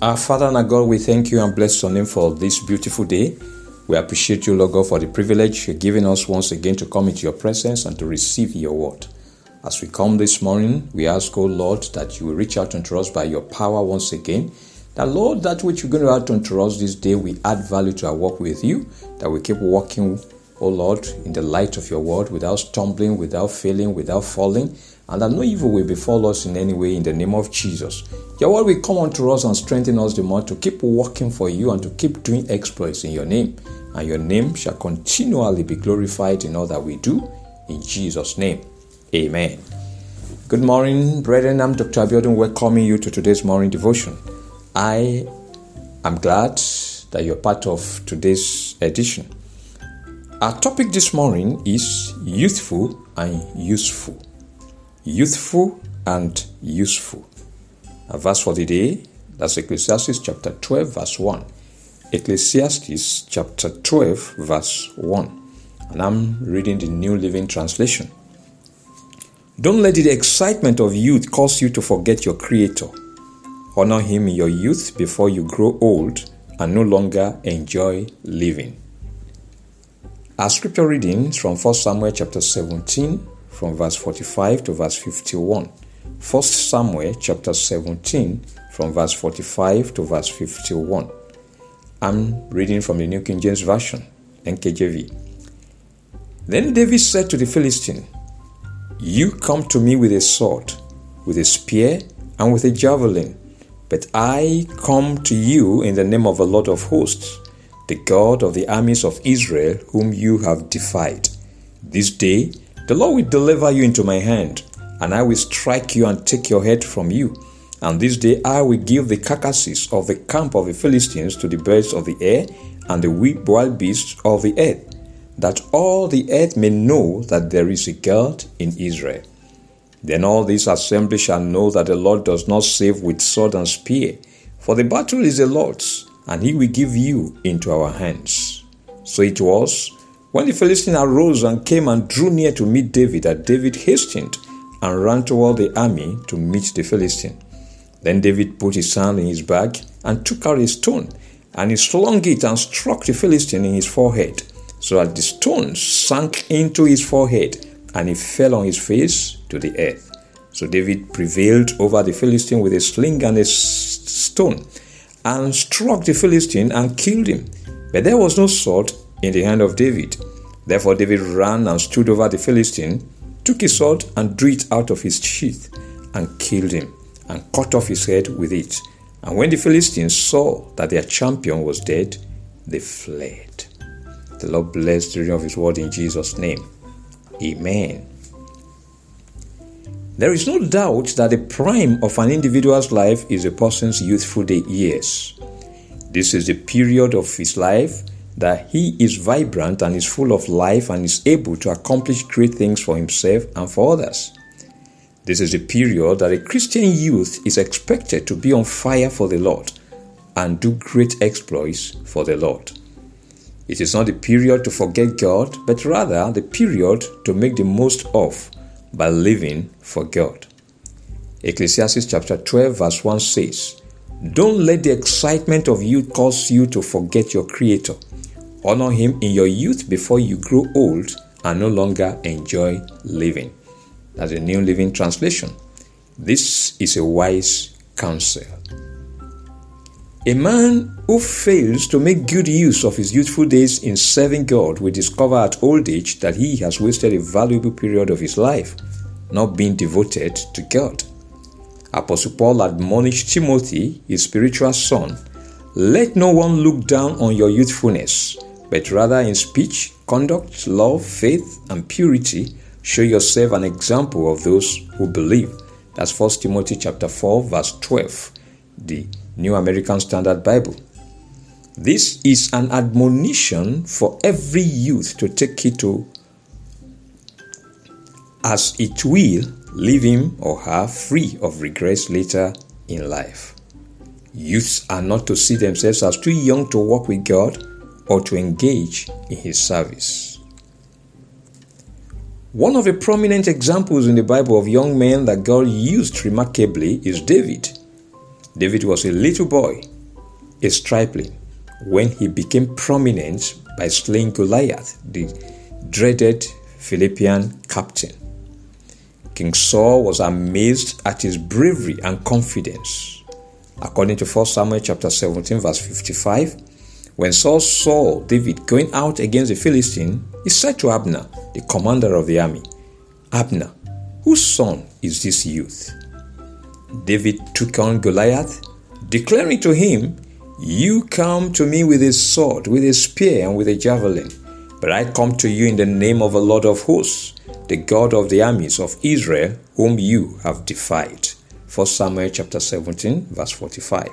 Our Father and our God, we thank you and bless your name for this beautiful day. We appreciate you, Lord God, for the privilege you're giving us once again to come into your presence and to receive your word. As we come this morning, we ask, O Lord, that you will reach out unto us by your power once again. That, Lord, that which you're going to add unto us this day, we add value to our work with you, that we keep walking, O Lord, in the light of your word without stumbling, without failing, without falling, and that no evil will befall us in any way in the name of Jesus. Your word will come unto us and strengthen us the more to keep working for you and to keep doing exploits in your name. And your name shall continually be glorified in all that we do. In Jesus' name, amen. Good morning, brethren. I'm Dr. Abiodun welcoming you to today's morning devotion. I am glad that you're part of today's edition. Our topic this morning is youthful and useful youthful and useful. Verse for the day, that's Ecclesiastes chapter 12, verse 1. Ecclesiastes chapter 12, verse 1. And I'm reading the New Living Translation. Don't let the excitement of youth cause you to forget your Creator. Honor Him in your youth before you grow old and no longer enjoy living. Our scripture reading from 1 Samuel chapter 17, from verse 45 to verse 51. 1 Samuel chapter 17 from verse 45 to verse 51. I'm reading from the New King James Version, NKJV. Then David said to the Philistine, You come to me with a sword, with a spear, and with a javelin, but I come to you in the name of the Lord of hosts, the God of the armies of Israel, whom you have defied. This day the Lord will deliver you into my hand, and I will strike you and take your head from you. And this day I will give the carcasses of the camp of the Philistines to the birds of the air and the wild beasts of the earth, that all the earth may know that there is a God in Israel. Then all this assembly shall know that the Lord does not save with sword and spear, for the battle is the Lord's, and he will give you into our hands. So it was when the Philistine arose and came and drew near to meet David, that David hastened and ran toward the army to meet the Philistine. Then David put his hand in his bag and took out a stone, and he slung it and struck the Philistine in his forehead, so that the stone sank into his forehead, and he fell on his face to the earth. So David prevailed over the Philistine with a sling and a stone, and struck the Philistine and killed him. But there was no sword in the hand of David. Therefore, David ran and stood over the Philistine, took his sword and drew it out of his sheath, and killed him, and cut off his head with it. And when the Philistines saw that their champion was dead, they fled. The Lord bless the reading of His word in Jesus' name. Amen. There is no doubt that the prime of an individual's life is a person's youthful years. This is the period of his life that he is vibrant and is full of life and is able to accomplish great things for himself and for others. This is a period that a Christian youth is expected to be on fire for the Lord and do great exploits for the Lord. It is not the period to forget God, but rather the period to make the most of by living for God. Ecclesiastes chapter 12, verse 1 says, Don't let the excitement of youth cause you to forget your Creator Honor him in your youth before you grow old and no longer enjoy living. That's a New Living Translation. This is a wise counsel. A man who fails to make good use of his youthful days in serving God will discover at old age that he has wasted a valuable period of his life not being devoted to God. Apostle Paul admonished Timothy, his spiritual son, let no one look down on your youthfulness but rather in speech, conduct, love, faith, and purity, show yourself an example of those who believe. That's 1 Timothy chapter 4, verse 12, the New American Standard Bible. This is an admonition for every youth to take it to as it will leave him or her free of regrets later in life. Youths are not to see themselves as too young to walk with God or to engage in his service. One of the prominent examples in the Bible of young men that God used remarkably is David. David was a little boy, a stripling, when he became prominent by slaying Goliath, the dreaded Philistine captain. King Saul was amazed at his bravery and confidence. According to 1 Samuel chapter 17 verse 55, when Saul saw David going out against the Philistine, he said to Abner, the commander of the army, Abner, whose son is this youth? David took on Goliath, declaring to him, You come to me with a sword, with a spear, and with a javelin, but I come to you in the name of the Lord of hosts, the God of the armies of Israel, whom you have defied. 1 Samuel chapter 17, verse 45.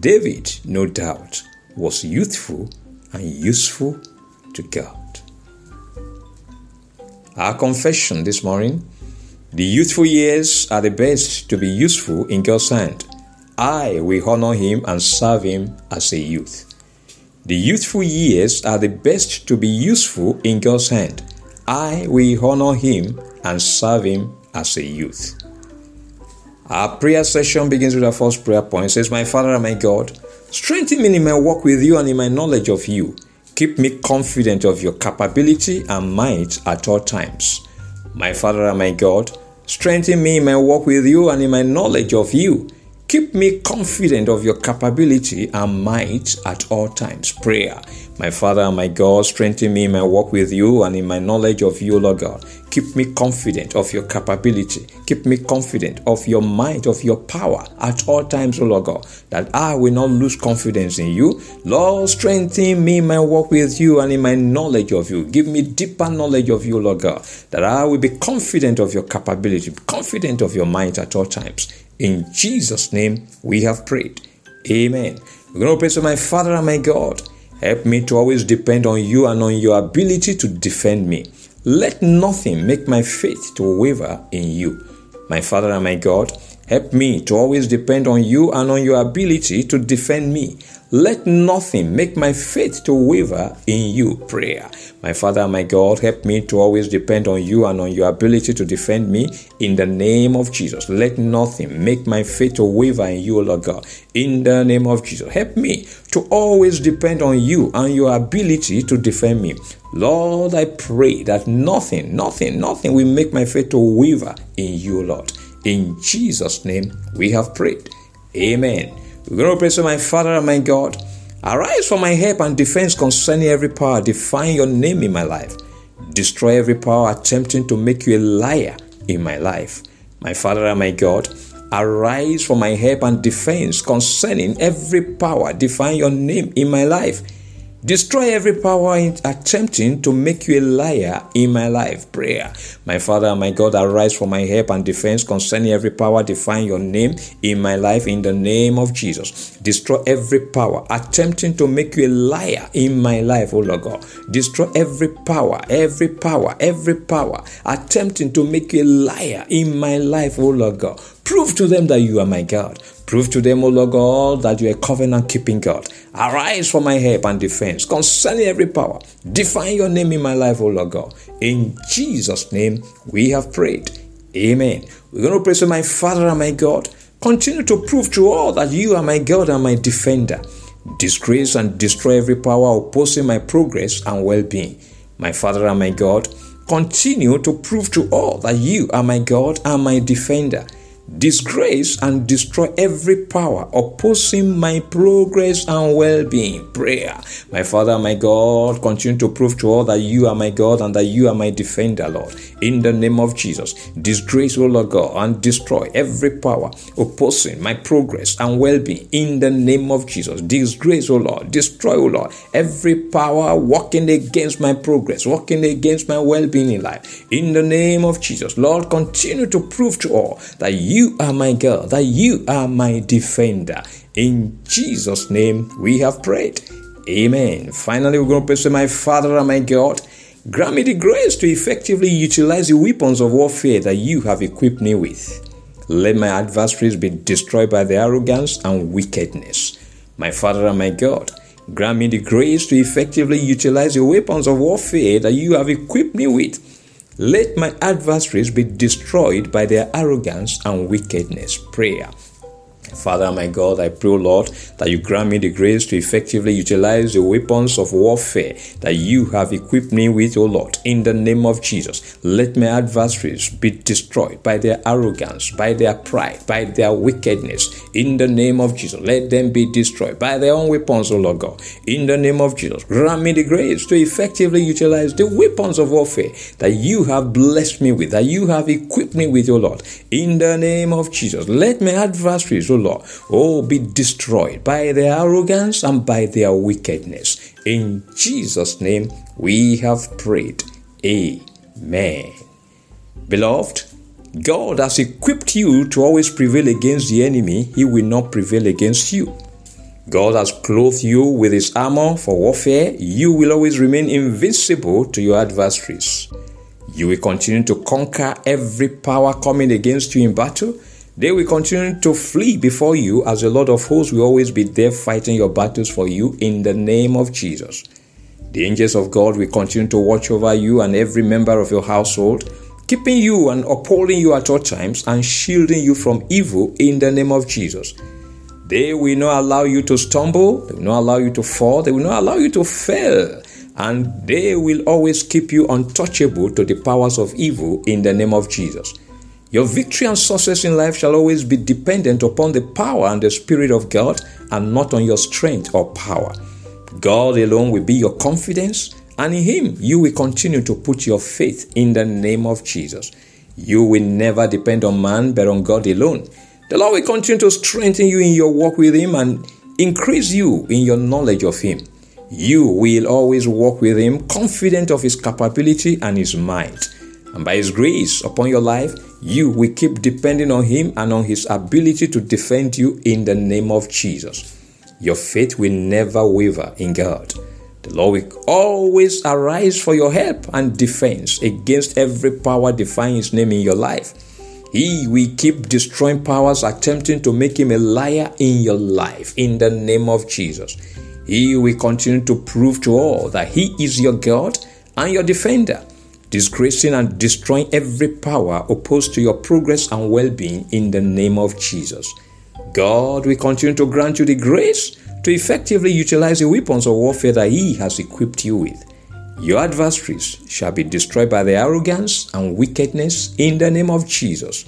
David, no doubt, was youthful and useful to God. Our confession this morning the youthful years are the best to be useful in God's hand. I will honor him and serve him as a youth. The youthful years are the best to be useful in God's hand. I will honor him and serve him as a youth. Our prayer session begins with our first prayer point. It says, My Father and my God, strengthen me in my walk with you and in my knowledge of you. Keep me confident of your capability and might at all times. My Father and my God, strengthen me in my walk with you and in my knowledge of you. Keep me confident of your capability and might at all times. Prayer. My Father and my God, strengthen me in my walk with you and in my knowledge of you, Lord God. Keep me confident of your capability. Keep me confident of your might, of your power at all times, O Lord God, that I will not lose confidence in you. Lord, strengthen me in my walk with you and in my knowledge of you. Give me deeper knowledge of you, Lord God, that I will be confident of your capability, confident of your might at all times. In Jesus' name we have prayed. Amen. We're going to pray to my Father and my God. Help me to always depend on you and on your ability to defend me. Let nothing make my faith to waver in you. My Father and my God, help me to always depend on you and on your ability to defend me. Let nothing make my faith to waver in you. Prayer. My Father, my God, help me to always depend on you and on your ability to defend me in the name of Jesus. Let nothing make my faith to waver in you, Lord God. In the name of Jesus. Help me to always depend on you and your ability to defend me. Lord, I pray that nothing, nothing, nothing will make my faith to waver in you, Lord. In Jesus' name we have prayed. Amen. We're to my Father and my God. Arise for my help and defense concerning every power Define your name in my life. Destroy every power attempting to make you a liar in my life. My Father and my God, arise for my help and defense concerning every power Define your name in my life. Destroy every power attempting to make you a liar in my life. Prayer. My Father my God, arise for my help and defense concerning every power defying your name in my life in the name of Jesus. Destroy every power attempting to make you a liar in my life, oh Lord God. Destroy every power, every power, every power attempting to make you a liar in my life, oh Lord God. Prove to them that you are my God. Prove to them, O Lord God, that you are covenant keeping God. Arise for my help and defense concerning every power. Define your name in my life, O Lord God. In Jesus' name we have prayed. Amen. We're going to pray to my Father and my God. Continue to prove to all that you are my God and my defender. Disgrace and destroy every power opposing my progress and well being. My Father and my God, continue to prove to all that you are my God and my defender disgrace and destroy every power opposing my progress and well-being. Prayer. My father my god continue to prove to all that you are my god and that you are my defender lord. In the name of jesus disgrace o lord god and destroy every power opposing my progress and well-being. In the name of jesus disgrace o lord destroy o lord every power working against my progress working against my well-being in life. In the name of jesus lord continue to prove to all that you you are my God, that you are my defender. In Jesus' name we have prayed. Amen. Finally, we're going to pray to my Father and my God. Grant me the grace to effectively utilize the weapons of warfare that you have equipped me with. Let my adversaries be destroyed by their arrogance and wickedness. My Father and my God, grant me the grace to effectively utilize the weapons of warfare that you have equipped me with let my adversaries be destroyed by their arrogance and wickedness. Prayer. Father, my God, I pray, Lord, that you grant me the grace to effectively utilize the weapons of warfare that you have equipped me with, O Lord, in the name of Jesus. Let my adversaries be destroyed by their arrogance, by their pride, by their wickedness, in the name of Jesus. Let them be destroyed by their own weapons, O Lord God, in the name of Jesus. Grant me the grace to effectively utilize the weapons of warfare that you have blessed me with, that you have equipped me with, O Lord, in the name of Jesus. Let my adversaries, O Lord, oh, be destroyed by their arrogance and by their wickedness. In Jesus' name we have prayed. Amen. Beloved, God has equipped you to always prevail against the enemy, he will not prevail against you. God has clothed you with his armor for warfare. You will always remain invincible to your adversaries. You will continue to conquer every power coming against you in battle. They will continue to flee before you as the Lord of hosts will always be there fighting your battles for you in the name of Jesus. The angels of God will continue to watch over you and every member of your household, keeping you and upholding you at all times and shielding you from evil in the name of Jesus. They will not allow you to stumble, they will not allow you to fall, they will not allow you to fail, and they will always keep you untouchable to the powers of evil in the name of Jesus. Your victory and success in life shall always be dependent upon the power and the Spirit of God and not on your strength or power. God alone will be your confidence, and in Him you will continue to put your faith in the name of Jesus. You will never depend on man but on God alone. The Lord will continue to strengthen you in your walk with Him and increase you in your knowledge of Him. You will always walk with Him confident of His capability and His might. And by His grace upon your life, you will keep depending on Him and on His ability to defend you in the name of Jesus. Your faith will never waver in God. The Lord will always arise for your help and defense against every power defying His name in your life. He will keep destroying powers attempting to make him a liar in your life in the name of Jesus. He will continue to prove to all that He is your God and your defender disgracing and destroying every power opposed to your progress and well being in the name of Jesus. God will continue to grant you the grace to effectively utilize the weapons of warfare that He has equipped you with. Your adversaries shall be destroyed by their arrogance and wickedness in the name of Jesus.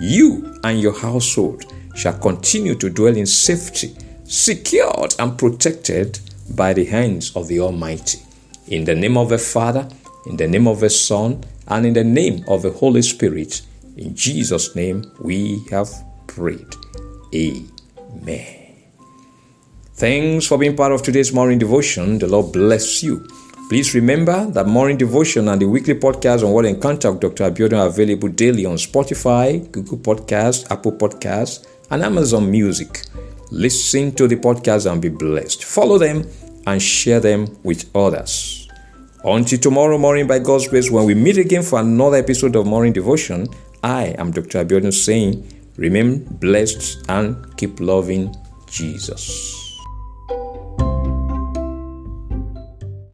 You and your household shall continue to dwell in safety, secured and protected by the hands of the Almighty. In the name of the Father, in the name of the Son, and in the name of the Holy Spirit. In Jesus' name we have prayed. Amen. Thanks for being part of today's morning devotion. The Lord bless you. Please remember that morning devotion and the weekly podcast on What Encounter with Dr. Abiodun are available daily on Spotify, Google Podcasts, Apple Podcasts, and Amazon Music. Listen to the podcast and be blessed. Follow them and share them with others. Until tomorrow morning, by God's grace, when we meet again for another episode of Morning Devotion, I am Dr. Abiodun saying, remain blessed and keep loving Jesus.